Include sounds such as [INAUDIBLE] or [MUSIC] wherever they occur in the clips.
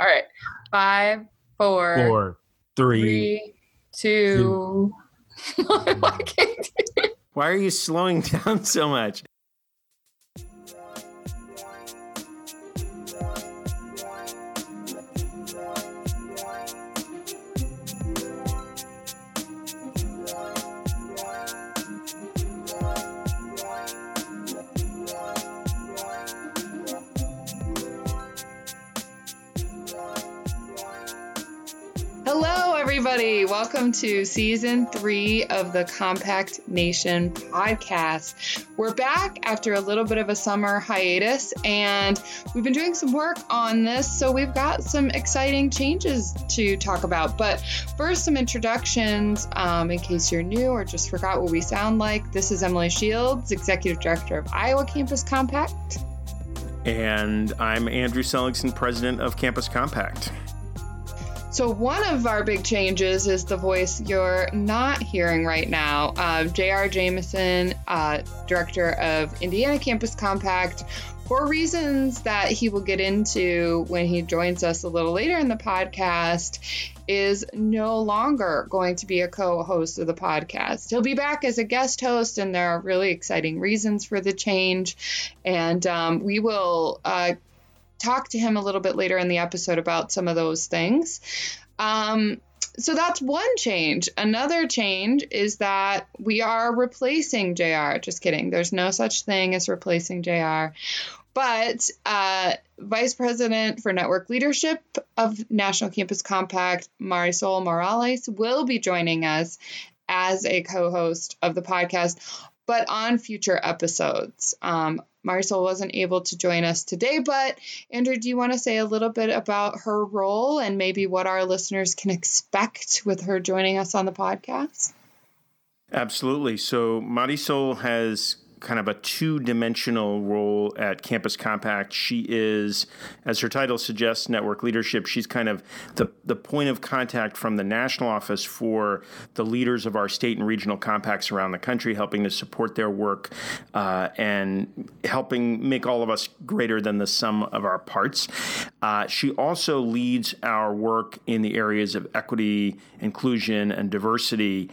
All right. Five, four, Four, three. three, two. [LAUGHS] [LAUGHS] Why are you slowing [LAUGHS] down so much? Welcome to season three of the Compact Nation podcast. We're back after a little bit of a summer hiatus, and we've been doing some work on this, so we've got some exciting changes to talk about. But first, some introductions um, in case you're new or just forgot what we sound like. This is Emily Shields, Executive Director of Iowa Campus Compact. And I'm Andrew Seligsohn, president of Campus Compact. So, one of our big changes is the voice you're not hearing right now. Uh, J.R. Jamison, uh, director of Indiana Campus Compact, for reasons that he will get into when he joins us a little later in the podcast, is no longer going to be a co host of the podcast. He'll be back as a guest host, and there are really exciting reasons for the change. And um, we will. Uh, talk to him a little bit later in the episode about some of those things. Um, so that's one change. Another change is that we are replacing JR. Just kidding. There's no such thing as replacing JR. But uh, Vice President for Network Leadership of National Campus Compact, Marisol Morales, will be joining us as a co host of the podcast, but on future episodes. Um, Marisol wasn't able to join us today, but Andrew, do you want to say a little bit about her role and maybe what our listeners can expect with her joining us on the podcast? Absolutely. So Marisol has kind of a two dimensional role at Campus Compact. She is, as her title suggests, network leadership. She's kind of the, the point of contact from the national office for the leaders of our state and regional compacts around the country, helping to support their work uh, and helping make all of us greater than the sum of our parts. Uh, she also leads our work in the areas of equity, inclusion, and diversity.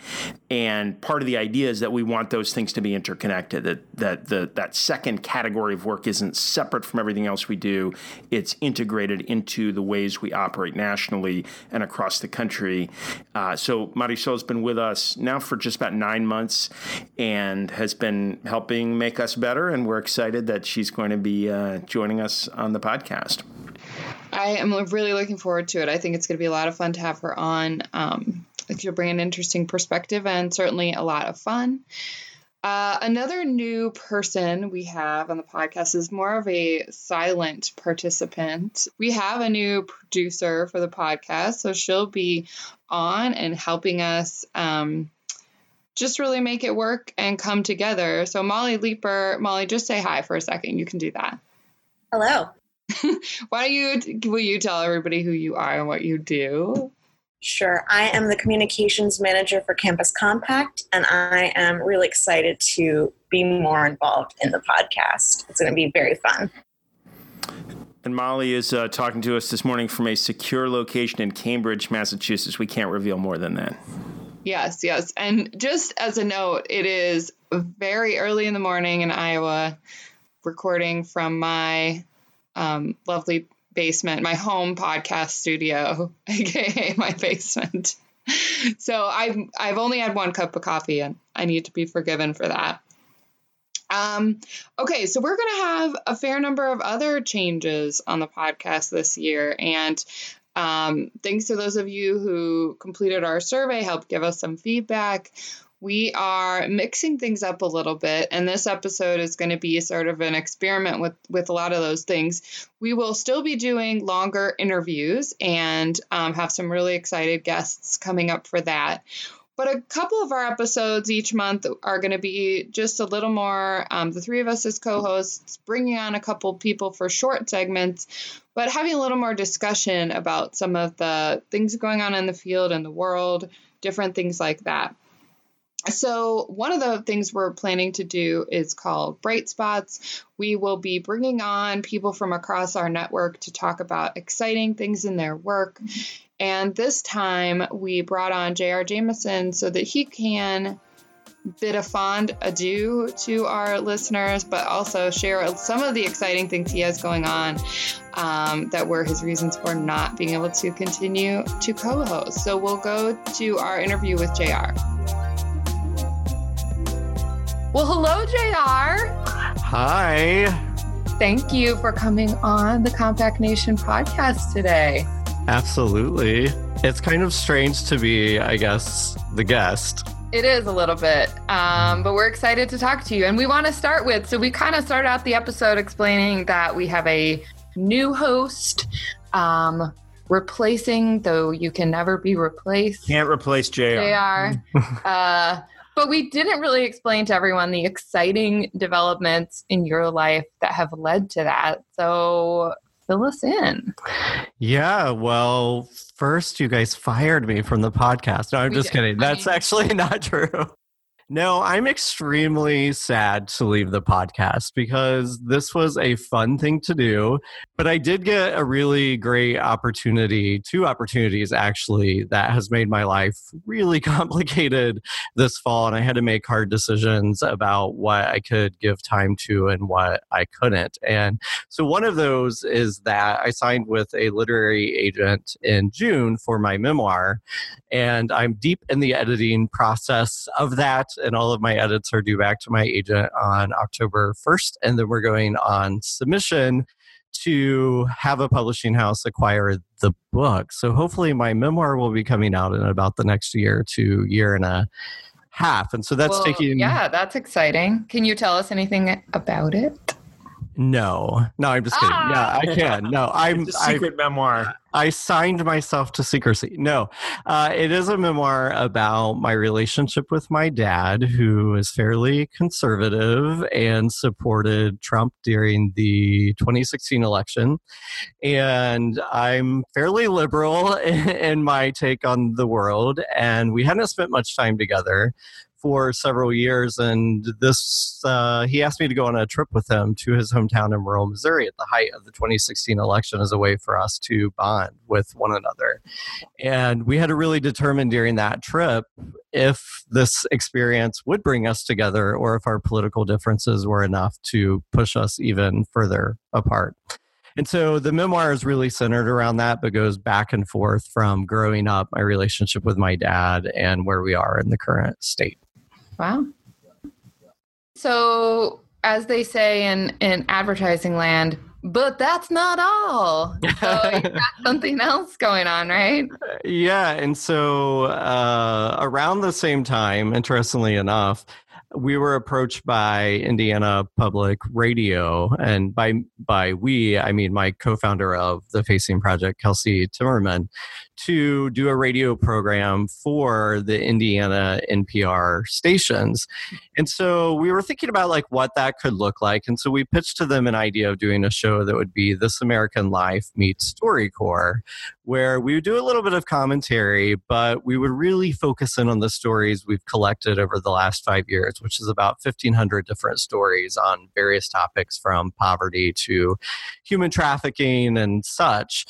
And part of the idea is that we want those things to be interconnected. That that the that second category of work isn't separate from everything else we do. It's integrated into the ways we operate nationally and across the country. Uh, so Marisol has been with us now for just about nine months and has been helping make us better. And we're excited that she's going to be uh, joining us on the podcast. I am really looking forward to it. I think it's going to be a lot of fun to have her on. Um, she'll bring an interesting perspective and certainly a lot of fun. Uh, another new person we have on the podcast is more of a silent participant. We have a new producer for the podcast, so she'll be on and helping us um, just really make it work and come together. So, Molly Leeper, Molly, just say hi for a second. You can do that. Hello. [LAUGHS] Why don't you, will you tell everybody who you are and what you do? Sure. I am the communications manager for Campus Compact, and I am really excited to be more involved in the podcast. It's going to be very fun. And Molly is uh, talking to us this morning from a secure location in Cambridge, Massachusetts. We can't reveal more than that. Yes, yes. And just as a note, it is very early in the morning in Iowa, recording from my um, lovely basement, my home podcast studio, [LAUGHS] aka my basement. So I've I've only had one cup of coffee and I need to be forgiven for that. Um, okay, so we're gonna have a fair number of other changes on the podcast this year, and um, thanks to those of you who completed our survey, helped give us some feedback we are mixing things up a little bit and this episode is going to be sort of an experiment with with a lot of those things. We will still be doing longer interviews and um, have some really excited guests coming up for that. But a couple of our episodes each month are going to be just a little more um, the three of us as co-hosts bringing on a couple people for short segments but having a little more discussion about some of the things going on in the field and the world different things like that so, one of the things we're planning to do is called Bright Spots. We will be bringing on people from across our network to talk about exciting things in their work. And this time we brought on J.R. Jamison so that he can bid a fond adieu to our listeners, but also share some of the exciting things he has going on um, that were his reasons for not being able to continue to co host. So we'll go to our interview with JR. Well, hello, JR. Hi. Thank you for coming on the Compact Nation podcast today. Absolutely. It's kind of strange to be, I guess, the guest. It is a little bit, um, but we're excited to talk to you. And we want to start with so we kind of start out the episode explaining that we have a new host. Um, replacing, though you can never be replaced. Can't replace JR. JR. [LAUGHS] uh, but we didn't really explain to everyone the exciting developments in your life that have led to that. So fill us in. Yeah, well, first you guys fired me from the podcast. No, I'm We just did. kidding. That's actually [LAUGHS] not true. No, I'm extremely sad to leave the podcast because this was a fun thing to do. But I did get a really great opportunity, two opportunities actually, that has made my life really [LAUGHS] complicated this fall. And I had to make hard decisions about what I could give time to and what I couldn't. And so one of those is that I signed with a literary agent in June for my memoir and I'm deep in the editing process of that. And all of my edits are due back to my agent on October 1st. And then we're going on submission to have a publishing house acquire the book. So hopefully, my memoir will be coming out in about the next year to year and a half. And so that's Well, taking. Yeah, that's exciting. Can you tell us anything about it? No, no, I'm just kidding. Ah! Yeah, I can. No, [LAUGHS] I'm. It's a I- secret memoir. I signed myself to secrecy. No, uh, it is a memoir about my relationship with my dad, who is fairly conservative and supported Trump during the 2016 election. And I'm fairly liberal in, [LAUGHS] in my take on the world. And we hadn't spent much time together for several years and this uh, he asked me to go on a trip with him to his hometown in rural missouri at the height of the 2016 election as a way for us to bond with one another and we had to really determine during that trip if this experience would bring us together or if our political differences were enough to push us even further apart and so the memoir is really centered around that, but goes back and forth from growing up, my relationship with my dad, and where we are in the current state. Wow. So, as they say in, in advertising land, but that's not all. So, [LAUGHS] got something else going on, right? Yeah, and so uh, around the same time, interestingly enough, we were approached by Indiana Public Radio, and by by we, I mean my co-founder of the Facing Project, Kelsey Timmerman, to do a radio program for the Indiana NPR stations. And so we were thinking about like what that could look like, and so we pitched to them an idea of doing a show that would be This American Life meets StoryCorps, where we would do a little bit of commentary, but we would really focus in on the stories we've collected over the last five years, which is about 1,500 different stories on various topics from poverty to human trafficking and such.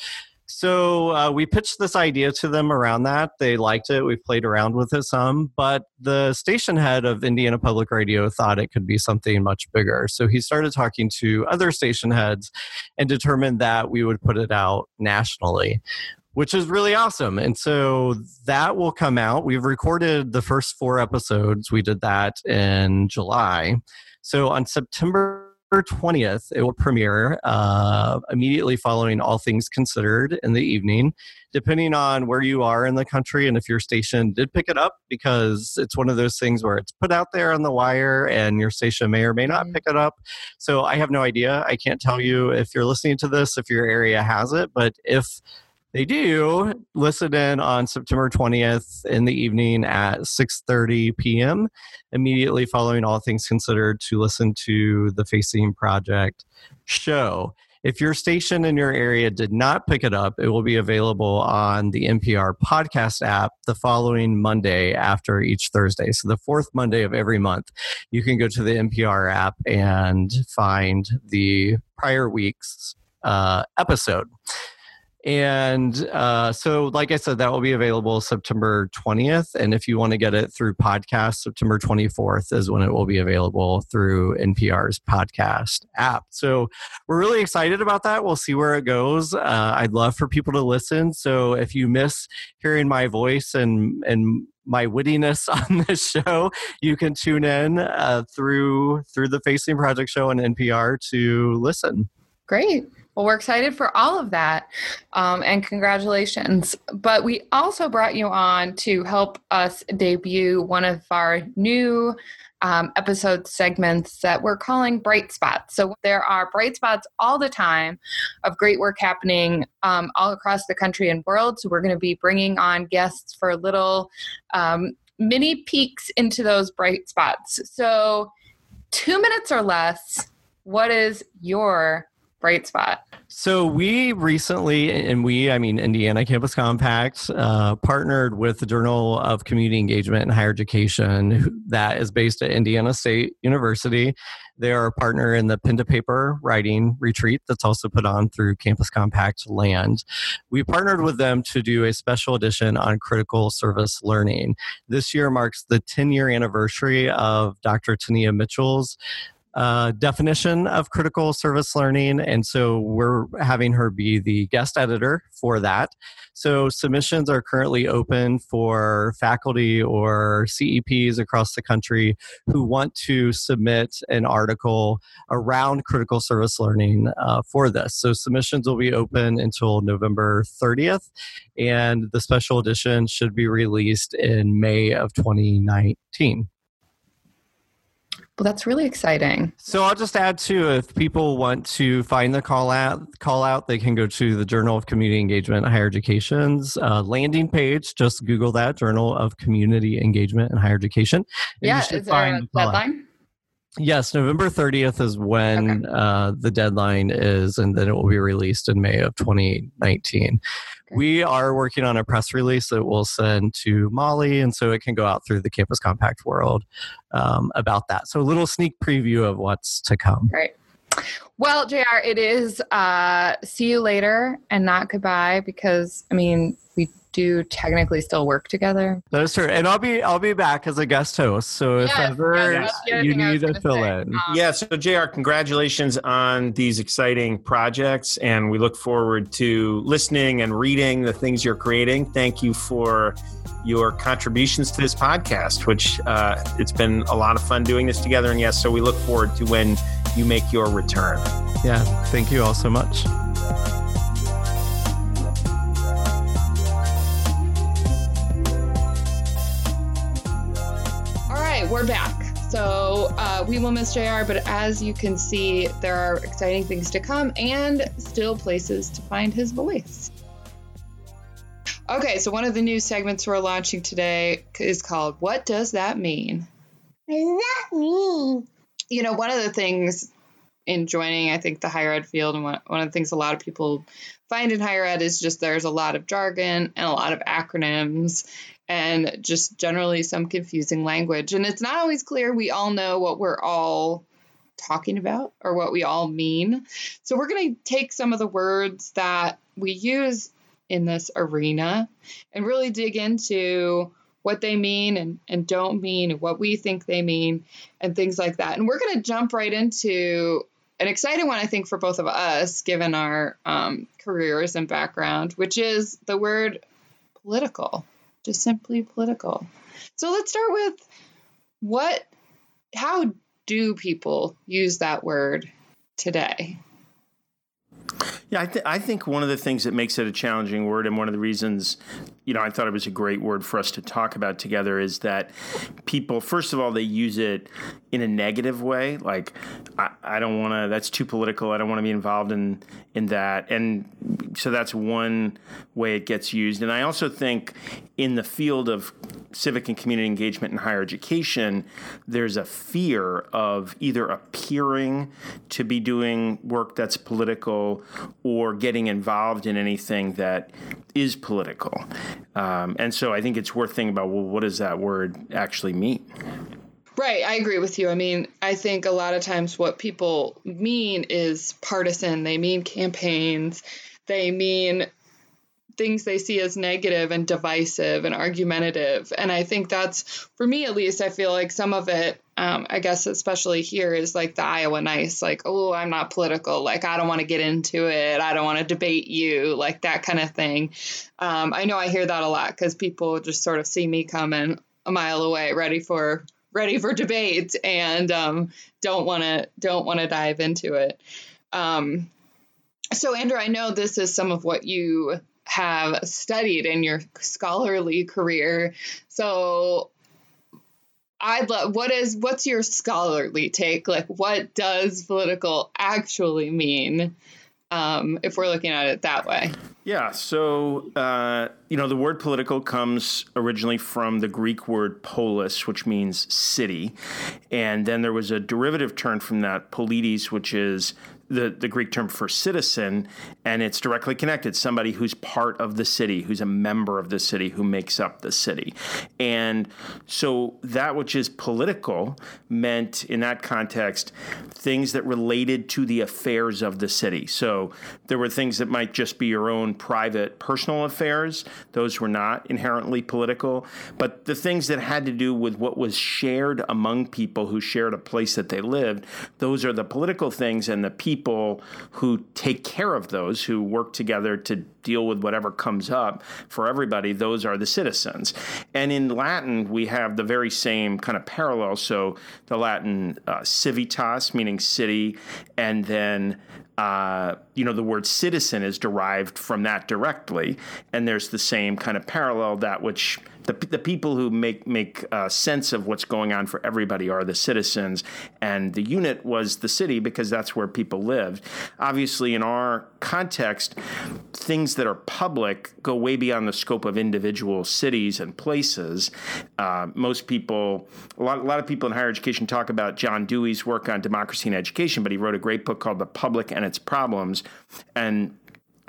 So uh, we pitched this idea to them around that. They liked it. We played around with it some, but the station head of Indiana Public Radio thought it could be something much bigger. So he started talking to other station heads and determined that we would put it out nationally which is really awesome. And so that will come out. We've recorded the first four episodes. We did that in July. So on September 20th, it will premiere uh, immediately following All Things Considered in the evening, depending on where you are in the country and if your station did pick it up, because it's one of those things where it's put out there on the wire and your station may or may not Mhm. pick it up. So I have no idea. I can't tell you if you're listening to this, if your area has it, but if they do listen in on september 20th in the evening at 6.30 p.m immediately following all things considered to listen to the facing project show If your station in your area did not pick it up, it will be available on the NPR podcast app the following Monday after each Thursday. So the fourth Monday of every month, you can go to the NPR app and find the prior week's uh, episode. And uh, so, like I said, that will be available September 20th. And if you want to get it through podcast, September 24th is when it will be available through NPR's podcast app. So we're really excited about that. We'll see where it goes. Uh, I'd love for people to listen. So if you miss hearing my voice and, and my wittiness [LAUGHS] on this show, you can tune in uh, through through the Facing Project show on NPR to listen. Great. Well, we're excited for all of that um, and congratulations. But we also brought you on to help us debut one of our new um, episode segments that we're calling Bright Spots. So there are bright spots all the time of great work happening um, all across the country and world. So we're going to be bringing on guests for little um, mini peeks into those bright spots. So, two minutes or less, what is your bright spot? So we recently, and we, I mean, Indiana Campus Compact, uh, partnered with the Journal of Community Engagement and Higher Education, that is based at Indiana State University. They are a partner in the pen to paper writing retreat that's also put on through Campus Compact Land. We partnered with them to do a special edition on critical service learning. This year marks the 10 year anniversary of Dr. Tania Mitchell's uh, definition of critical service learning. And so we're having her be the guest editor for that. So submissions are currently open for faculty or CEPs across the country who want to submit an article around critical service learning uh, for this. So submissions will be open until November 30th, and the special edition should be released in May of 2019. Well, that's really exciting. So I'll just add too, if people want to find the call out, call out, they can go to the Journal of Community Engagement and Higher Education's uh, landing page. Just Google that Journal of Community Engagement and Higher Education. And yeah, is there a the deadline? Yes, November 30th is when okay. uh, the deadline is, and then it will be released in May of 2019. We are working on a press release that we'll send to Molly, and so it can go out through the Campus Compact world um, about that. So a little sneak preview of what's to come. Right. Well, JR, it is uh, see you later and not goodbye because, I mean, we do technically still work together. That is true, and I'll be I'll be back as a guest host. So if yes, ever yes, you need to fill say. in, um, yeah. So Jr. Congratulations on these exciting projects, and we look forward to listening and reading the things you're creating. Thank you for your contributions to this podcast, which uh, it's been a lot of fun doing this together. And yes, so we look forward to when you make your return. Yeah, thank you all so much. We're back. So uh, we will miss JR, but as you can see, there are exciting things to come and still places to find his voice. Okay, so one of the new segments we're launching today is called What Does That Mean? What does that mean? You know, one of the things in joining, I think, the higher ed field, and one, one of the things a lot of people find in higher ed is just there's a lot of jargon and a lot of acronyms and just generally some confusing language. And it's not always clear we all know what we're all talking about or what we all mean. So we're going to take some of the words that we use in this arena and really dig into what they mean and, and don't mean, what we think they mean, and things like that. And we're going to jump right into an exciting one, I think, for both of us, given our um, careers and background, which is the word political just simply political. So let's start with what, how do people use that word today? Yeah, I, th- I, think one of the things that makes it a challenging word, and one of the reasons, you know, I thought it was a great word for us to talk about together, is that people, first of all, they use it in a negative way. Like, I, I don't want to. That's too political. I don't want to be involved in in that. And so that's one way it gets used. And I also think in the field of civic and community engagement in higher education, there's a fear of either appearing to be doing work that's political or getting involved in anything that is political. Um, and so I think it's worth thinking about well, what does that word actually mean? Right, I agree with you. I mean, I think a lot of times what people mean is partisan. They mean campaigns. They mean things they see as negative and divisive and argumentative. And I think that's, for me at least, I feel like some of it, um, I guess, especially here, is like the Iowa nice, like, oh, I'm not political. Like, I don't want to get into it. I don't want to debate you, like that kind of thing. Um, I know I hear that a lot because people just sort of see me coming a mile away, ready for ready for debate and um, don't want to don't want to dive into it. Um, so, Andrew, I know this is some of what you have studied in your scholarly career. So, I'd love what is what's your scholarly take? Like, what does political actually mean? Um, if we're looking at it that way. Yeah. So, uh, you know, the word political comes originally from the Greek word polis, which means city. And then there was a derivative term from that, polites, which is the, the Greek term for citizen, and it's directly connected. Somebody who's part of the city, who's a member of the city, who makes up the city. And so that which is political meant in that context things that related to the affairs of the city. So there were things that might just be your own private personal affairs, those were not inherently political. But the things that had to do with what was shared among people who shared a place that they lived, those are the political things, and the people people who take care of those, who work together to deal with whatever comes up for everybody, those are the citizens. And in Latin, we have the very same kind of parallel. So the Latin uh, civitas, meaning city, and then uh, you know, the word citizen is derived from that directly, and there's the same kind of parallel that which the, the people who make make uh, sense of what's going on for everybody are the citizens, and the unit was the city because that's where people lived. Obviously, in our context, things that are public go way beyond the scope of individual cities and places. Uh, most people, a lot, a lot of people in higher education talk about John Dewey's work on democracy and education, but he wrote a great book called The Public and Its Problems, and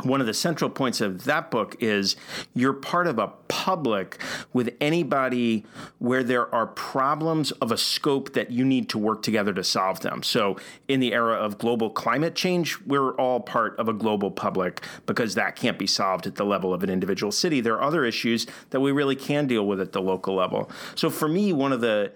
one of the central points of that book is you're part of a public with anybody where there are problems of a scope that you need to work together to solve them. So, in the era of global climate change, we're all part of a global public because that can't be solved at the level of an individual city. There are other issues that we really can deal with at the local level. So, for me, one of the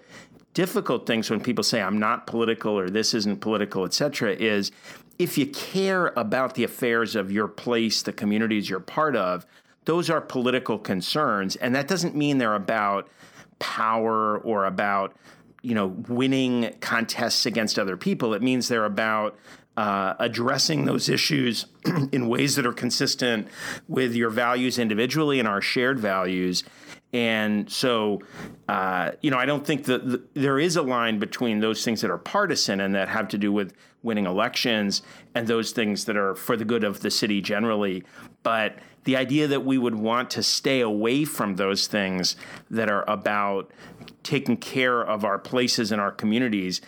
difficult things when people say I'm not political or this isn't political, et cetera, is if you care about the affairs of your place, the communities you're part of, those are political concerns. And that doesn't mean they're about power or about, you know, winning contests against other people. It means they're about uh, addressing those issues [CLEARS THROAT] in ways that are consistent with your values individually and our shared values. And so, uh, you know, I don't think that the, there is a line between those things that are partisan and that have to do with winning elections and those things that are for the good of the city generally. But the idea that we would want to stay away from those things that are about taking care of our places and our communities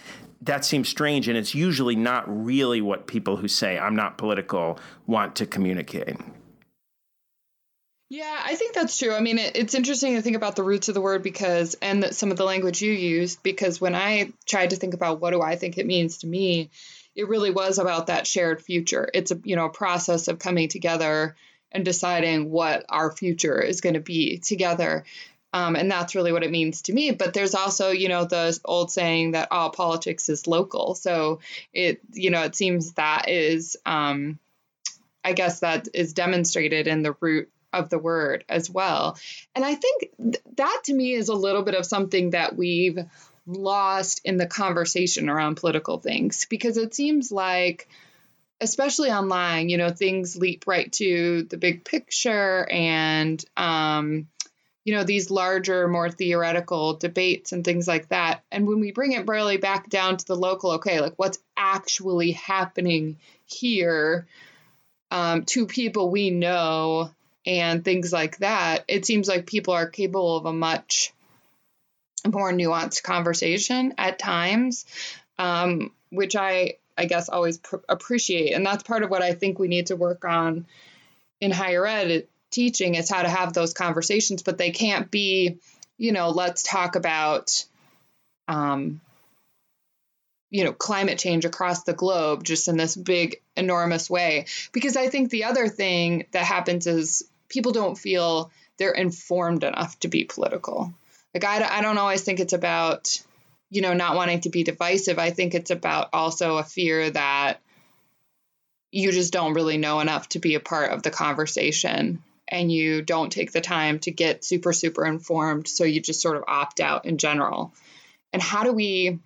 that seems strange and it's usually not really what people who say i'm not political want to communicate yeah, I think that's true. I mean, it, it's interesting to think about the roots of the word because, and some of the language you used, because when I tried to think about what do I think it means to me, it really was about that shared future. It's a you know process of coming together and deciding what our future is going to be together. Um, and that's really what it means to me. But there's also, you know, the old saying that all politics is local. So it, you know, it seems that is, um, I guess that is demonstrated in the root of the word as well. And I think th- that to me is a little bit of something that we've lost in the conversation around political things because it seems like especially online you know things leap right to the big picture and um, you know these larger more theoretical debates and things like that. And when we bring it really back down to the local okay like what's actually happening here um, to people we know and things like that, it seems like people are capable of a much more nuanced conversation at times, um, which I I guess always pr- appreciate, and that's part of what I think we need to work on in higher ed teaching is how to have those conversations, but they can't be, you know, let's talk about, um, you know, climate change across the globe just in this big, enormous way. Because I think the other thing that happens is people don't feel they're informed enough to be political. Like, I, I don't always think it's about, you know, not wanting to be divisive. I think it's about also a fear that you just don't really know enough to be a part of the conversation and you don't take the time to get super, super informed. So you just sort of opt out in general. And how do we,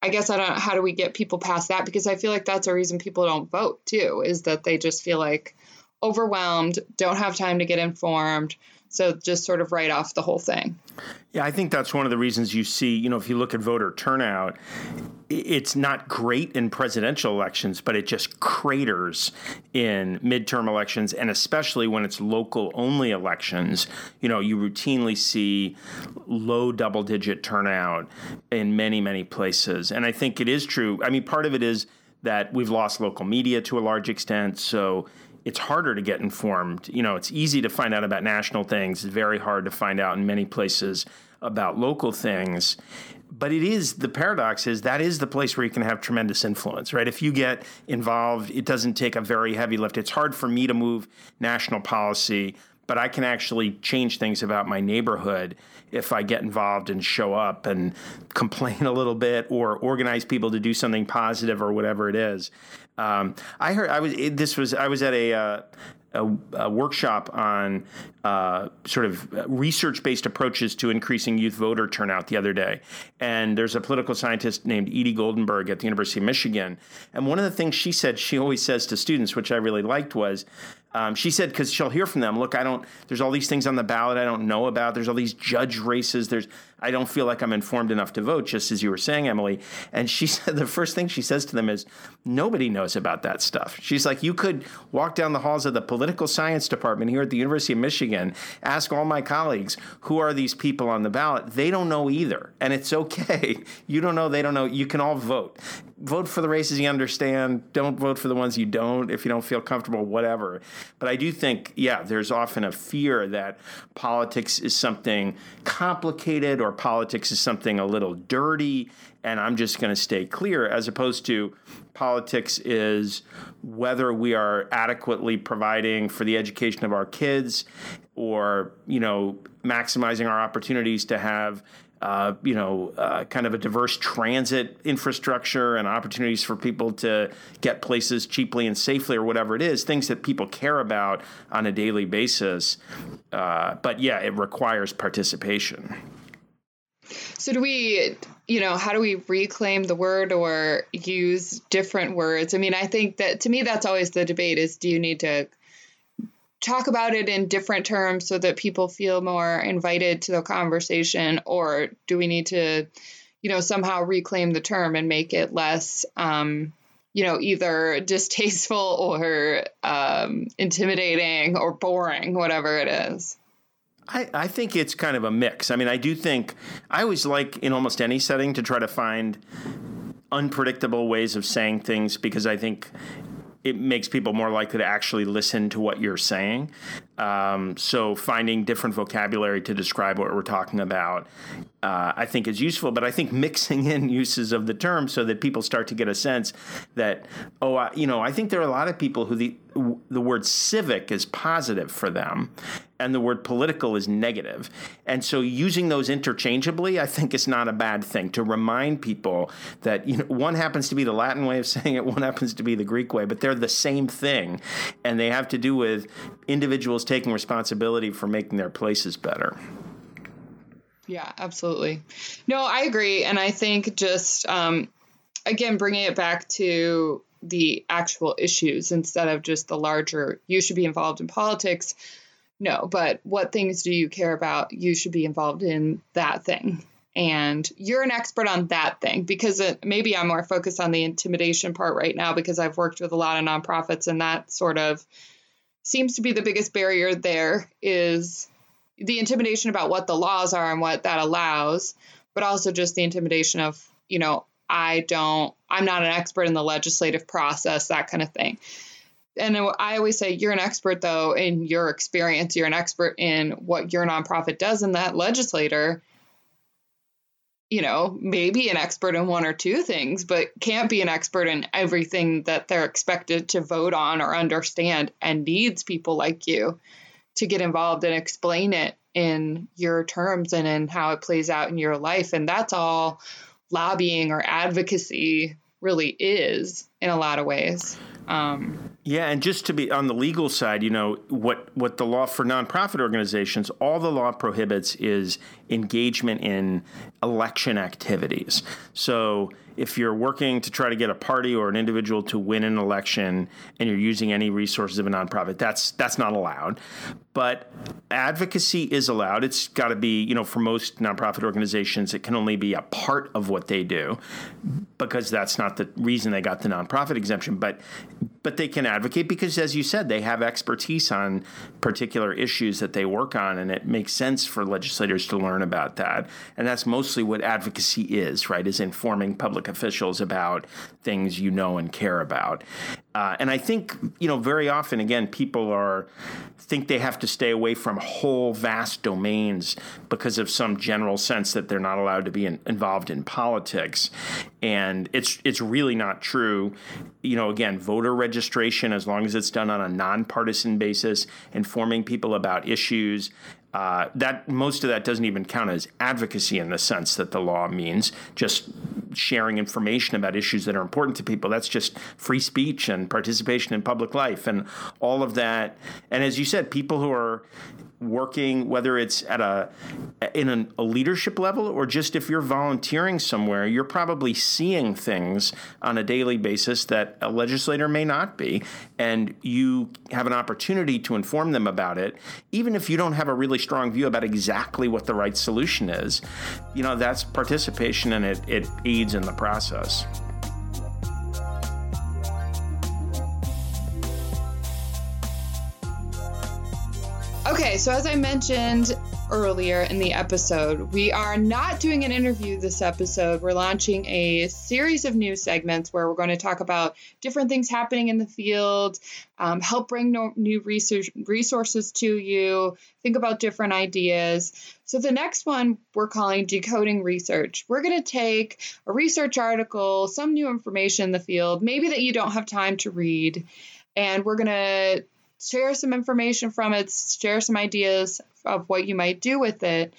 I guess I don't how do we get people past that? Because I feel like that's a reason people don't vote too, is that they just feel like overwhelmed, don't have time to get informed. So just sort of write off the whole thing. Yeah, I think that's one of the reasons you see, you know, if you look at voter turnout, it's not great in presidential elections, but it just craters in midterm elections and especially when it's local only elections. You know, you routinely see low double digit turnout in many, many places. And I think it is true. I mean, part of it is that we've lost local media to a large extent. So it's harder to get informed. You know, it's easy to find out about national things, it's very hard to find out in many places about local things. But it is the paradox is that is the place where you can have tremendous influence, right? If you get involved, it doesn't take a very heavy lift. It's hard for me to move national policy, but I can actually change things about my neighborhood if I get involved and show up and [LAUGHS] complain a little bit or organize people to do something positive or whatever it is. Um, I heard I was this was I was at a uh, a, a, workshop on uh, sort of research based approaches to increasing youth voter turnout the other day. And there's a political scientist named Edie Goldenberg at the University of Michigan. And one of the things she said, she always says to students, which I really liked, was um, she said, because she'll hear from them, look, I don't, there's all these things on the ballot I don't know about. There's all these judge races. There's, I don't feel like I'm informed enough to vote, just as you were saying, Emily. And she [LAUGHS] said, the first thing she says to them is, nobody knows about that stuff. She's like, you could walk down the halls of the political science department here at the University of Michigan, ask all my colleagues, who are these people on the ballot? They don't know either. And it's okay. [LAUGHS] You don't know, they don't know. You can all vote. Vote for the races you understand. Don't vote for the ones you don't if you don't feel comfortable, whatever. But I do think, yeah, there's often a fear that politics is something complicated or politics is something a little dirty and I'm just going to stay clear, as opposed to politics is whether we are adequately providing for the education of our kids or, you know, maximizing our opportunities to have uh, you know, uh, kind of a diverse transit infrastructure and opportunities for people to get places cheaply and safely or whatever it is, things that people care about on a daily basis. Uh, but yeah, it requires participation. So, do we, you know, how do we reclaim the word or use different words? I mean, I think that to me, that's always the debate is do you need to talk about it in different terms so that people feel more invited to the conversation or do we need to you know somehow reclaim the term and make it less um, you know either [LAUGHS] distasteful or um, intimidating or boring whatever it is I, I think it's kind of a mix. I mean, I do think I always like in almost any setting to try to find unpredictable ways of saying things because I think it makes people more likely to actually listen to what you're saying. Um, so finding different vocabulary to describe what we're talking about, uh, I think is useful. But I think mixing in uses of the term so that people start to get a sense that, oh, I, you know, I think there are a lot of people who the the word civic is positive for them, and the word political is negative. And so using those interchangeably, I think is not a bad thing to remind people that you know one happens to be the Latin way of [LAUGHS] saying it, one happens to be the Greek way, but they're the same thing, and they have to do with individuals taking responsibility for making their places better. Yeah, absolutely. No, I agree. And I think just, um, again, bringing it back to the actual issues instead of just the larger, you should be involved in politics. No, but what things do you care about? You should be involved in that thing. and you're an expert on that thing because it, maybe I'm more focused on the intimidation part right now because I've worked with a lot of nonprofits and that sort of seems to be the biggest barrier there is the intimidation about what the laws are and what that allows, but also just the intimidation of, you know, I don't, I'm not an expert in the legislative process, that kind of thing. And I always say, you're an expert though in your experience, you're an expert in what your nonprofit does, and that legislator you know, maybe an expert in one or two things, but can't be an expert in everything that they're expected to vote on or understand and needs people like you to get involved and explain it in your terms and in how it plays out in your life. And that's all lobbying or advocacy really is in a lot of ways. Um, yeah, and just to be on the legal side, you know what what the law for nonprofit organizations, all the law prohibits is engagement in election activities. So if you're working to try to get a party or an individual to win an election and you're using any resources of a nonprofit, that's that's not allowed. But advocacy is allowed. It's got to be, you know, for most nonprofit organizations, it can only be a part of what they do because that's not the reason they got the nonprofit exemption. But but they can advocate because, as you said, they have expertise on particular issues that they work on, and it makes sense for legislators to learn about that. And that's mostly what advocacy is, right? Is informing public officials about things you know and care about. Uh, and I think, you know, very often, again, people are think they have to stay away from whole vast domains because of some general sense that they're not allowed to be in, involved in politics. And it's it's really not true. You know, again, voter registration, as long as it's done on a nonpartisan basis, informing people about issues uh, that most of that doesn't even count as advocacy in the sense that the law means just sharing information about issues that are important to people. That's just free speech and participation in public life and all of that. And as you said people who are working, whether it's at a in a, a leadership level or just if you're volunteering somewhere, you're probably seeing things on a daily basis that a legislator may not be, and you have an opportunity to inform them about it, even if you don't have a really strong view about exactly what the right solution is. You know, that's participation, and it it aids in the process. Okay, so as I mentioned earlier in the episode, we are not doing an interview this episode. We're launching a series of new segments where we're going to talk about different things happening in the field, um, help bring no, new research resources to you, think about different ideas. So the next one we're calling decoding research. We're going to take a research article, some new information in the field, maybe that you don't have time to read, and we're going to share some information from it, share some ideas of what you might do with it.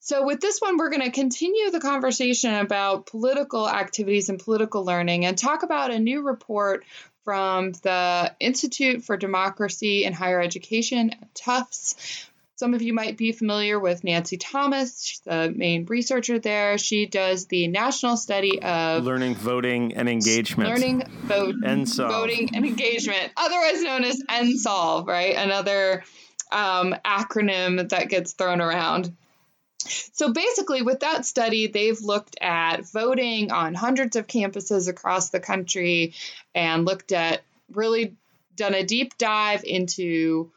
So, with this one, we're going to continue the conversation about political activities and political learning and talk about a new report from the Institute for Democracy and Higher Education at Tufts some of you might be familiar with Nancy Thomas, she's the main researcher there. She does the national study of learning, voting, and engagement. Learning, vote, voting, and engagement, otherwise known as NSLVE, right? Another um, acronym that gets thrown around. So basically, with that study, they've looked at voting on hundreds of campuses across the country and looked at really done a deep dive into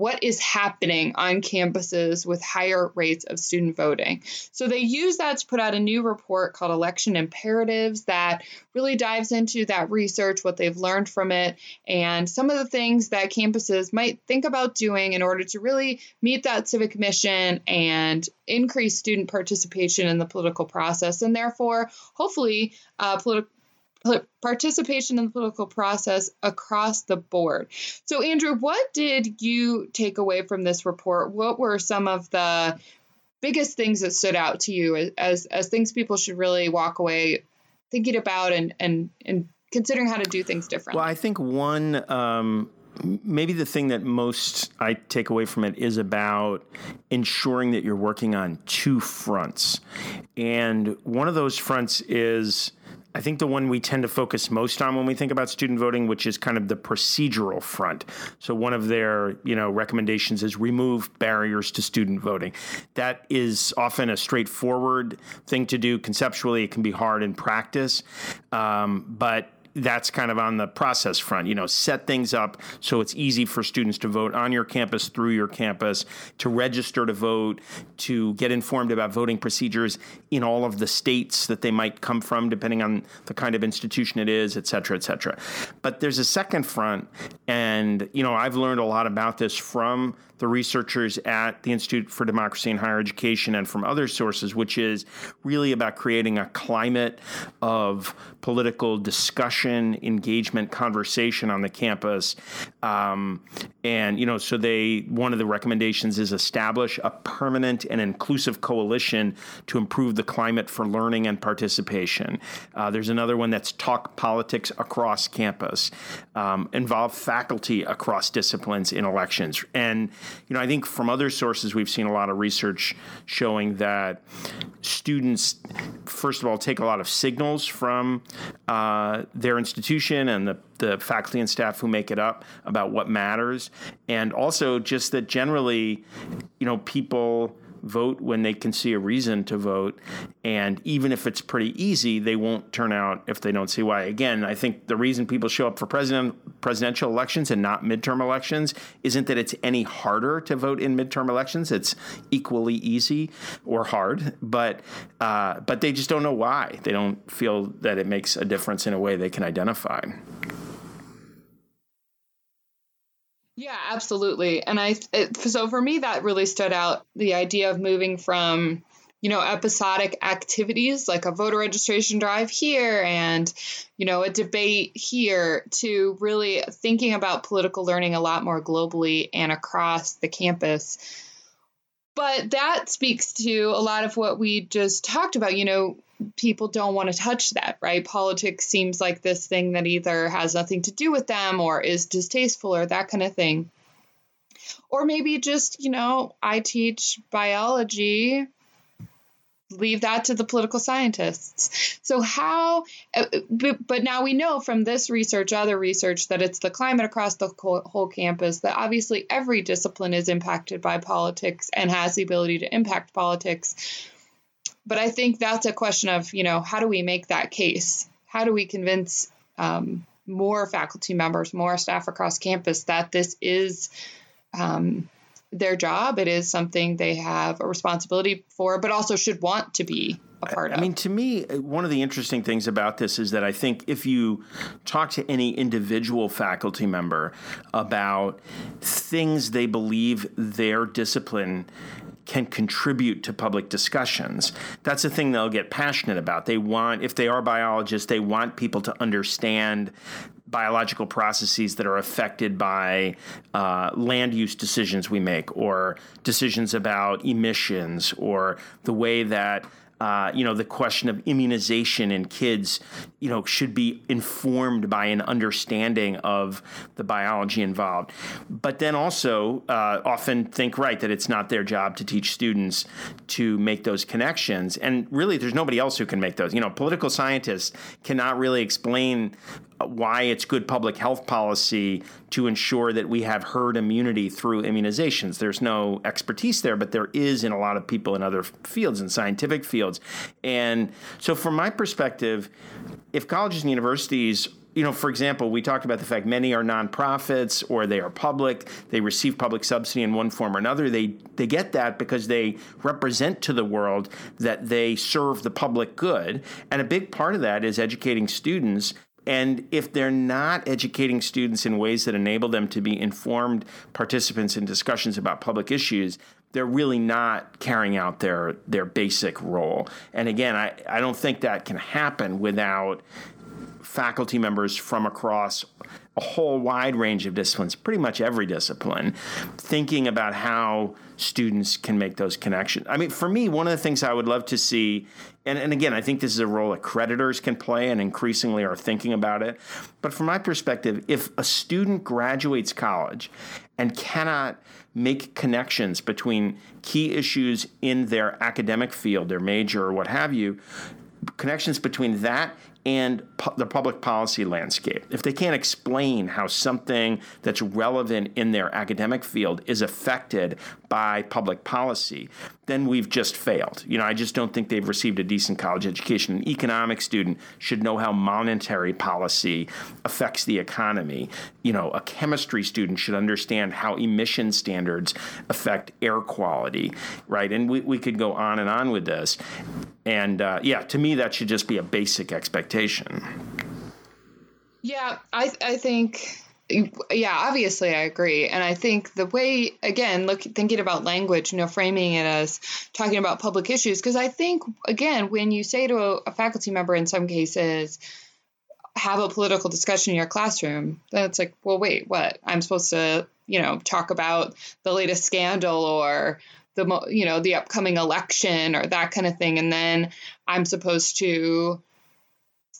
what is happening on campuses with higher rates of student voting. So they use that to put out a new report called Election Imperatives that really dives into that research, what they've learned from it, and some of the things that campuses might think about doing in order to really meet that civic mission and increase student participation in the political process, and therefore, hopefully, uh, political participation in the political process across the board. So, Andrew, what did you take away from this report? What were some of the biggest things that stood out to you as as things people should really walk away thinking about and and and considering how to do things differently? Well, I think one. Um, maybe the thing that most I take away from it is about ensuring that you're working on two fronts. And one of those fronts is I think the one we tend to focus most on when we think about student voting, which is kind of the procedural front. So one of their, you know, recommendations is remove barriers to student voting. That is often a straightforward thing to do. Conceptually, it can be hard in practice, um, but that's kind of on the process front. You know, set things up so it's easy for students to vote on your campus, through your campus, to register to vote, to get informed about voting procedures in all of the states that they might come from, depending on the kind of institution it is, et cetera, et cetera. But there's a second front, and you know, I've learned a lot about this from the researchers at the Institute for Democracy and Higher Education and from other sources, which is really about creating a climate of political discussion, engagement, conversation on the campus. Um, and, you know, so they, one of the recommendations is establish a permanent and inclusive coalition to improve the climate for learning and participation. Uh, there's another one that's talk politics across campus, um, involve faculty across disciplines in elections. And, you know, I think from other sources, we've seen a lot of research showing that students, first of all, take a lot of signals from uh, their institution and the, the faculty and staff who make it up about what matters. And also just that generally, you know, people vote when they can see a reason to vote. And even if it's pretty easy, they won't turn out if they don't see why. Again, I think the reason people show up for president presidential elections and not midterm elections isn't that it's any harder to vote in midterm elections. It's equally easy or hard, but uh, but they just don't know why. They don't feel that it makes a difference in a way they can identify. Yeah, absolutely. And I it, so for me that really stood out the idea of moving from you know episodic activities like a voter registration drive here and you know a debate here to really thinking about political learning a lot more globally and across the campus. But that speaks to a lot of what we just talked about, you know, people don't want to touch that, right? Politics seems like this thing that either has nothing to do with them or is distasteful or that kind of thing. Or maybe just, you know, I teach biology, leave that to the political scientists. So, how, uh, but now we know from this research, other research, that it's the climate across the whole campus, that obviously every discipline is impacted by politics and has the ability to impact politics but I think that's a question of, you know, how do we make that case? How do we convince um, more faculty members, more staff across campus that this is um, their job? It is something they have a responsibility for, but also should want to be a part of. I mean, to me, one of the interesting things about this is that I think if you talk to any individual faculty member about things they believe their discipline can contribute to public discussions. That's the thing they'll get passionate about. They want, if they are biologists, they want people to understand biological processes that are affected by uh, land use decisions we make, or decisions about emissions, or the way that uh, you know, the question of immunization in kids, you know, should be informed by an understanding of the biology involved. But then also uh, often think, right, that it's not their job to teach students to make those connections. And really, there's nobody else who can make those. You know, political scientists cannot really explain why it's good public health policy to ensure that we have herd immunity through immunizations. There's no expertise there, but there is in a lot of people in other fields, in scientific fields. And so, from my perspective, if colleges and universities you know, for example, we talked about the fact many are nonprofits or they are public. They receive public subsidy in one form or another. They they get that because they represent to the world that they serve the public good, and a big part of that is educating students and if they're not educating students in ways that enable them to be informed participants in discussions about public issues, they're really not carrying out their their basic role. And again, I, I don't think that can happen without faculty members from across whole wide range of disciplines, pretty much every discipline, thinking about how students can make those connections. I mean, for me, one of the things I would love to see, and, and again, I think this is a role that creditors can play and increasingly are thinking about it. But from my perspective, if a student graduates college and cannot make connections between key issues in their academic field, their major, or what have you, connections between that and pu- the public policy landscape. If they can't explain how something that's relevant in their academic field is affected by public policy, then we've just failed. You know, I just don't think they've received a decent college education. An economic student should know how monetary policy affects the economy. You know, a chemistry student should understand how emission standards affect air quality, right? And we, we could go on and on with this. And uh, yeah, to me, that should just be a basic expectation. Yeah, I I think yeah, obviously I agree. And I think the way again, look thinking about language, you know, framing it as talking about public issues because I think again, when you say to a, a, faculty member in some cases have a political discussion in your classroom, then it's like, well, wait, what? I'm supposed to, you know, talk about the latest scandal or the you know, the upcoming election or that kind of thing and then I'm supposed to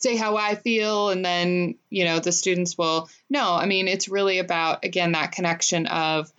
say how I feel, and then, you know, the students will. No, I mean, it's really about, again, that connection of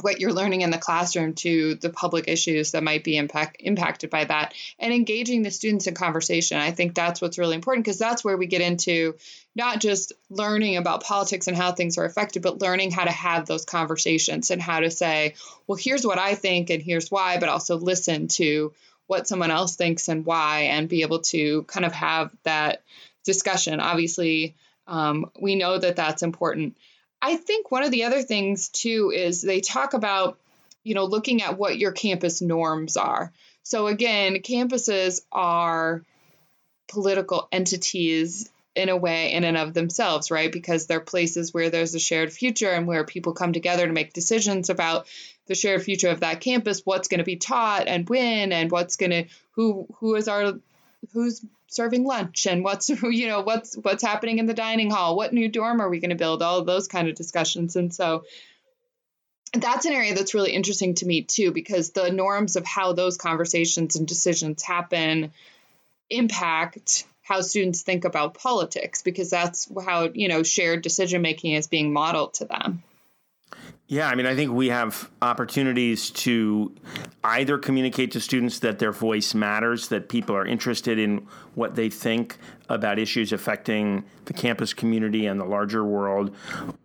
what you're learning in the classroom to the public issues that might be impact, impacted by that and engaging the students in conversation. I think that's what's really important because that's where we get into not just learning about politics and how things are affected, but learning how to have those conversations and how to say, well, here's what I think and here's why, but also listen to what someone else thinks and why and be able to kind of have that discussion. Obviously, um, we know that that's important. I think one of the other things too is they talk about, you know, looking at what your campus norms are. So again, campuses are political entities in a way in and of themselves, right? Because they're places where there's a shared future and where people come together to make decisions about the shared future of that campus, what's going to be taught and when, and what's going to who who is our who's serving lunch and what's [LAUGHS] you know what's what's happening in the dining hall, what new dorm are we going to build, all those kind of discussions, and so that's an area that's really interesting to me too because the norms of how those conversations and decisions happen impact how students think about politics because that's how you know shared decision making is being modeled to them. Yeah, I mean, I think we have opportunities to either communicate to students that their voice matters, that people are interested in what they think about issues affecting the campus community and the larger world,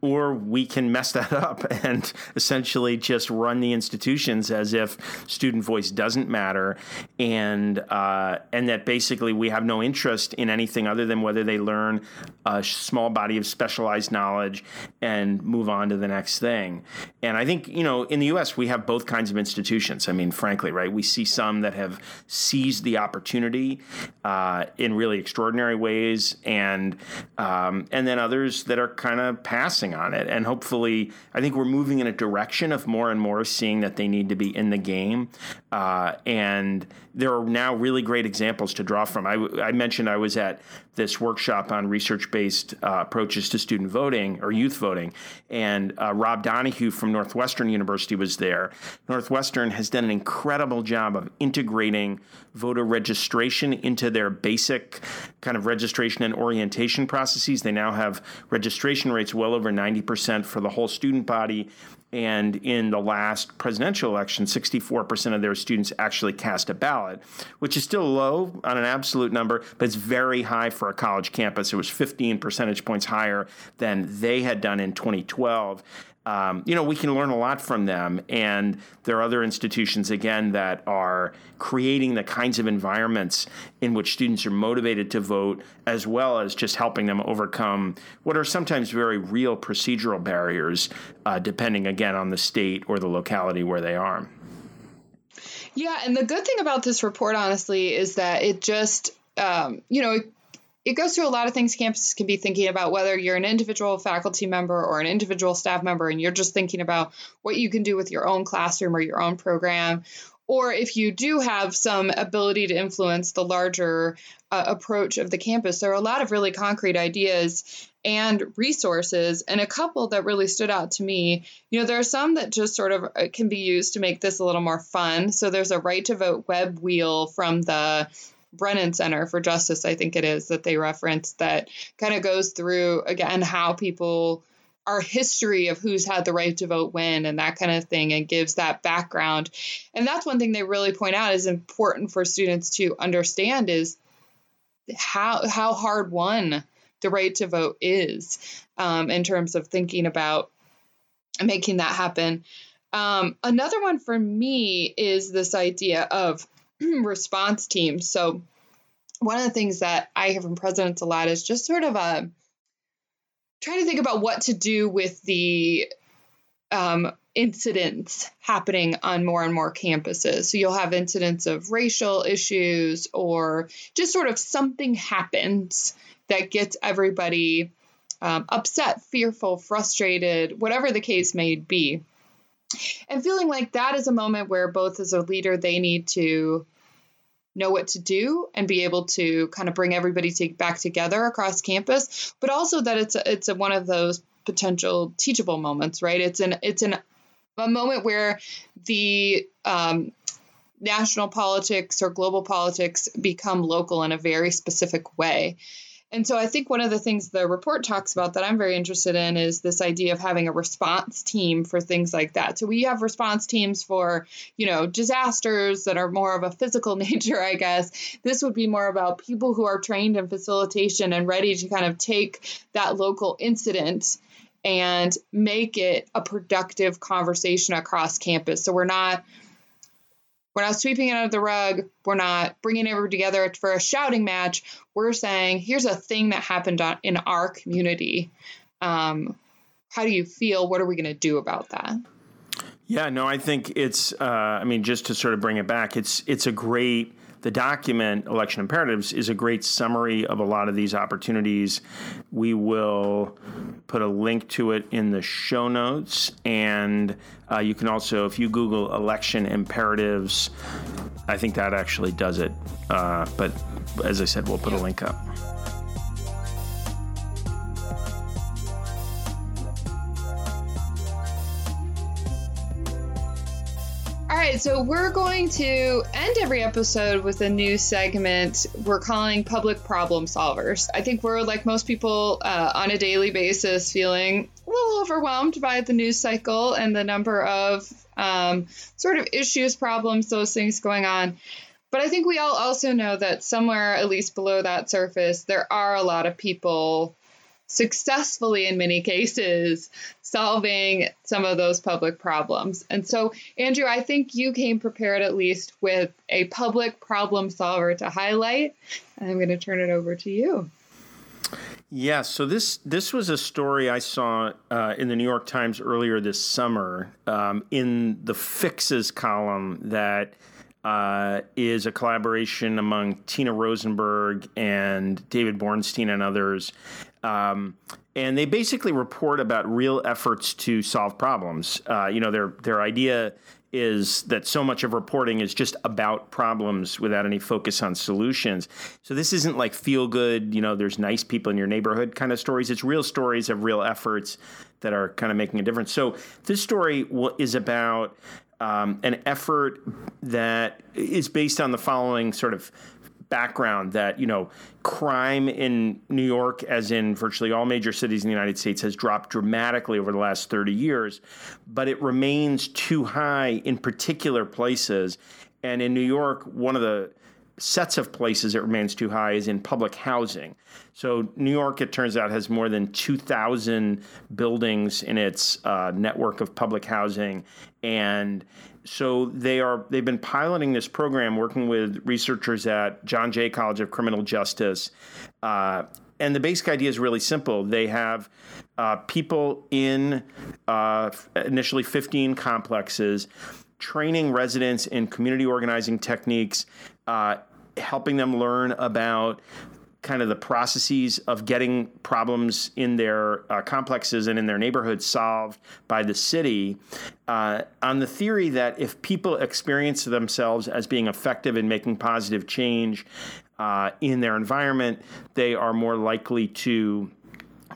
or we can mess that [LAUGHS] up and essentially just run the institutions as if student voice doesn't matter, and uh, and that basically we have no interest in anything other than whether they learn a small body of specialized knowledge and move on to the next thing. And I think, you know, in the US, we have both kinds of institutions. I mean, frankly, right? We see some that have seized the opportunity uh, in really extraordinary ways, and um, and then others that are kind of passing on it. And hopefully, I think we're moving in a direction of more and more seeing that they need to be in the game. Uh, and there are now really great examples to draw from. I, I mentioned I was at this workshop on research based uh, approaches to student voting or youth voting, and uh, Rob Donahue from Northwestern University was there. Northwestern has done an incredible job of integrating voter registration into their basic kind of registration and orientation processes. They now have registration rates well over 90% for the whole student body and in the last presidential election, 64% of their students actually cast a ballot, which is still low on an absolute number, but it's very high for a college campus. It was 15 percentage points higher than they had done in 2012 um, you know, we can learn a lot from them. And there are other institutions, again, that are creating the kinds of environments in which students are motivated to vote, as well as just helping them overcome what are sometimes very real procedural barriers, uh, depending, again, on the state or the locality where they are. Yeah, and the good thing about this report, honestly, is that it just, um, you know, it it goes through a lot of things campuses can be thinking about whether you're an individual faculty member or an individual staff member and you're just thinking about what you can do with your own classroom or your own program or if you do have some ability to influence the larger uh, approach of the campus. There are a lot of really concrete ideas and resources and a couple that really stood out to me. You know there are some that just sort of uh, can be used to make this a little more fun. So there's a right to vote web wheel from the Brennan Center for Justice, I think it is, that they reference that kind of goes through again how people our history of who's had the right to vote when and that kind of thing and gives that background. And that's one thing they really point out is important for students to understand is how how hard won the right to vote is um, in terms of thinking about making that happen. Um, another one for me is this idea of [CLEARS THROAT] response teams. So one of the things that I hear from presidents a lot is just sort of a uh, trying to think about what to do with the um, incidents happening on more and more campuses. So you'll have incidents of racial issues or just sort of something happens that gets everybody um, upset, fearful, frustrated, whatever the case may be. And feeling like that is a moment where both as a leader, they need to know what to do and be able to kind of bring everybody to, back together across campus, but also that it's a, it's a, one of those potential teachable moments, right? It's an it's an a moment where the um, national politics or global politics become local in a very specific way. And so I think one of the things the report talks about that I'm very interested in is this idea of having a response team for things like that. So we have response teams for, you know, disasters that are more of a physical [LAUGHS] nature, I guess. This would be more about people who are trained in facilitation and ready to kind of take that local incident and make it a productive conversation across campus. So we're not we're not sweeping it under the rug. We're not bringing everyone together for a shouting match. We're saying, here's a thing that happened in our community. Um, how do you feel? What are we going to do about that? Yeah, no, I think it's. Uh, I mean, just to sort of bring it back, it's it's a great the document, Election Imperatives, is a great summary of a lot of these opportunities. We will put a link to it in the show notes. And uh, you can also, if you Google Election Imperatives, I think that actually does it. Uh, but as I said, we'll put a link up. Right, so we're going to end every episode with a new segment we're calling Public Problem Solvers. I think we're, like most people, uh, on a daily basis feeling a little overwhelmed by the news cycle and the number of um, sort of issues, problems, those things going on. But I think we all also know that somewhere, at least below that surface, there are a lot of people successfully in many cases solving some of those public problems. And so, Andrew, I think you came prepared at least with a public problem solver to highlight. I'm going to turn it over to you. Yeah, so this this was a story I saw uh, in the New York Times earlier this summer um, in the fixes column that uh, is a collaboration among Tina Rosenberg and David Bornstein and others. Um, and they basically report about real efforts to solve problems. Uh, you know, their their idea is that so much of reporting is just about problems without any focus on solutions. So this isn't like feel good, you know, there's nice people in your neighborhood kind of stories. It's real stories of real efforts that are kind of making a difference. So this story is about um, an effort that is based on the following sort of background that you know crime in New York as in virtually all major cities in the United States has dropped dramatically over the last 30 years but it remains too high in particular places. And in New York one of the sets of places it remains too high is in public housing. So New York, it turns out, has more than 2,000 buildings in its uh, network of public housing, and so they are they've been piloting this program, working with researchers at John Jay College of Criminal Justice. Uh, and the basic idea is really simple. They have uh, people in uh, initially 15 complexes training residents in community organizing techniques, uh, helping them learn about kind of the processes of getting problems in their uh, complexes and in their neighborhoods solved by the city uh, on the theory that if people experience themselves as being effective in making positive change uh, in their environment, they are more likely to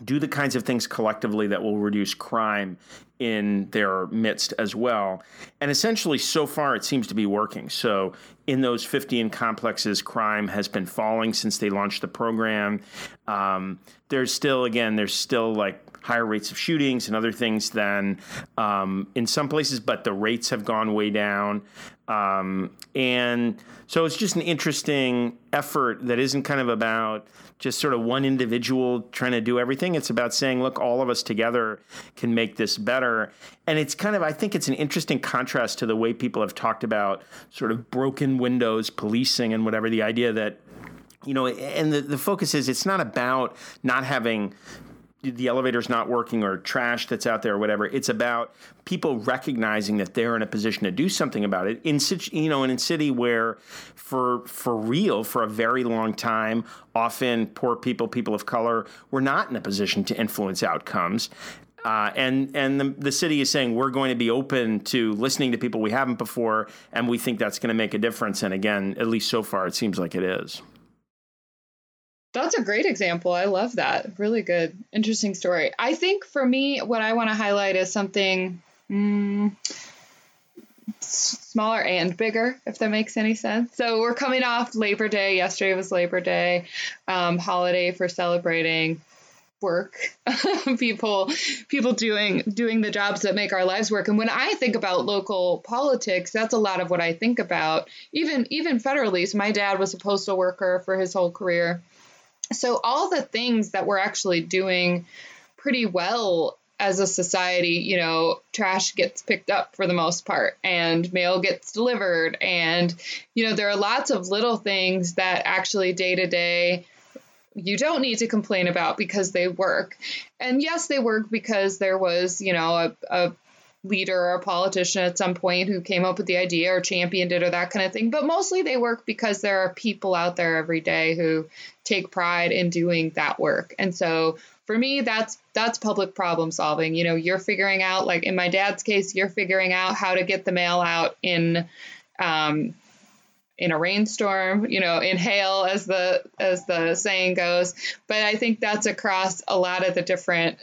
do the kinds of things collectively that will reduce crime in their midst as well. And essentially, so far, it seems to be working. So, in those 15 complexes, crime has been falling since they launched the program. Um, there's still, again, there's still like higher rates of shootings and other things than um, in some places, but the rates have gone way down. Um, and so it's just an interesting effort that isn't kind of about just sort of one individual trying to do everything. It's about saying, look, all of us together can make this better. And it's kind of, I think it's an interesting contrast to the way people have talked about sort of broken windows, policing, and whatever the idea that you know, and the, the focus is it's not about not having the elevator's not working or trash that's out there or whatever. It's about people recognizing that they're in a position to do something about it. In such, you know, in a city where, for for real, for a very long time, often poor people, people of color, were not in a position to influence outcomes. Uh, and and the, the city is saying we're going to be open to listening to people we haven't before, and we think that's going to make a difference. And again, at least so far, it seems like it is. That's a great example. I love that. Really good. Interesting story. I think for me, what I want to highlight is something mm, smaller and bigger, if that makes any sense. So we're coming off Labor Day. Yesterday was Labor Day, um, holiday for celebrating work [LAUGHS] people people doing doing the jobs that make our lives work and when i think about local politics that's a lot of what i think about even even federally so my dad was a postal worker for his whole career so, all the things that we're actually doing pretty well as a society, you know, trash gets picked up for the most part and mail gets delivered. And, you know, there are lots of little things that actually day to day you don't need to complain about because they work. And yes, they work because there was, you know, a, a leader or a politician at some point who came up with the idea or championed it or that kind of thing. But mostly they work because there are people out there every day who take pride in doing that work. And so for me that's that's public problem solving. You know, you're figuring out like in my dad's case, you're figuring out how to get the mail out in um, in a rainstorm, you know, in hail as the as the saying goes. But I think that's across a lot of the different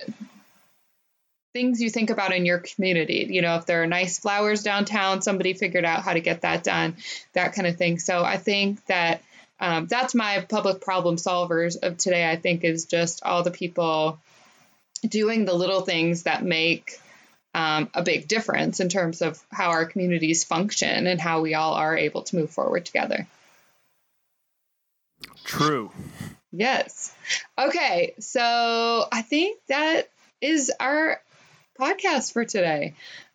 things you think about in your community. You know, if there are nice flowers downtown, somebody figured out how to get that done, that kind of thing. So I think that um, that's my public problem solvers of today. I think is just all the people doing the little things that make um, a big difference in terms of how our communities function and how we all are able to move forward together. True. Yes. Okay. So I think that is our podcast for today.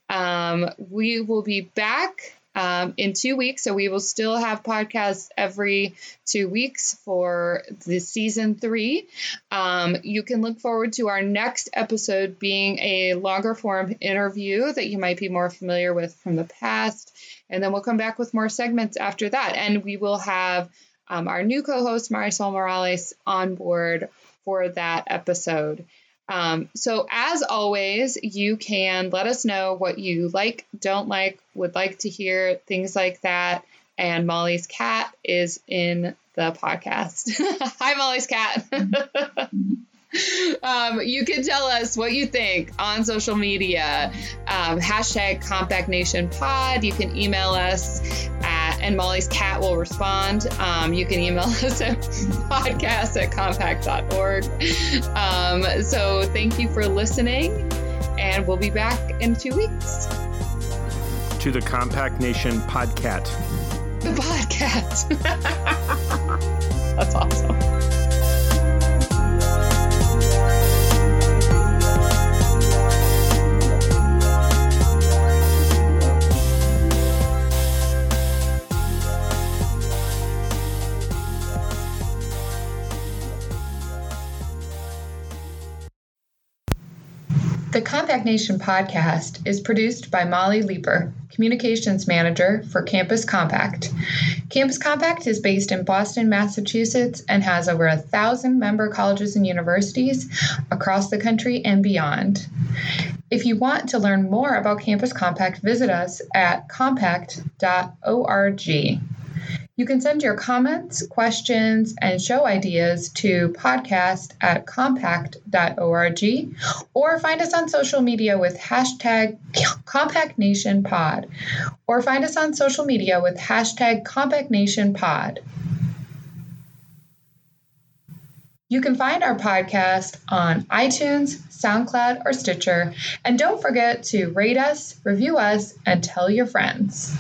Um, we will be back um, in two weeks. So we will still have podcasts every two weeks for the season three. Um, you can look forward to our next episode being a longer form interview that you might be more familiar with from the past. And then we'll come back with more segments after that. And we will have um, our new co host, Marisol Morales, on board for that episode. Um, so, as always, you can let us know what you like, don't like, would like to hear, things like that. And Molly's cat is in the podcast. [LAUGHS] Hi, Molly's cat. [LAUGHS] um, you can tell us what you think on social media. Um, hashtag Compact Nation Pod. You can email us at, and Molly's cat will respond. Um, you can email [LAUGHS] us at podcast at compact.org. Um, so thank you for listening, and we'll be back in two weeks. To the Compact Nation Podcat. The podcast. [LAUGHS] The Compact Nation podcast is produced by Molly Leeper, Communications Manager for Campus Compact. Campus Compact is based in Boston, Massachusetts, and has over a thousand member colleges and universities across the country and beyond. If you want to learn more about Campus Compact, visit us at compact.org. You can send your comments, questions, and show ideas to podcast at compact.org or find us on social media with hashtag CompactNationPod or find us on social media with hashtag CompactNationPod. You can find our podcast on iTunes, SoundCloud, or Stitcher. And don't forget to rate us, review us, and tell your friends.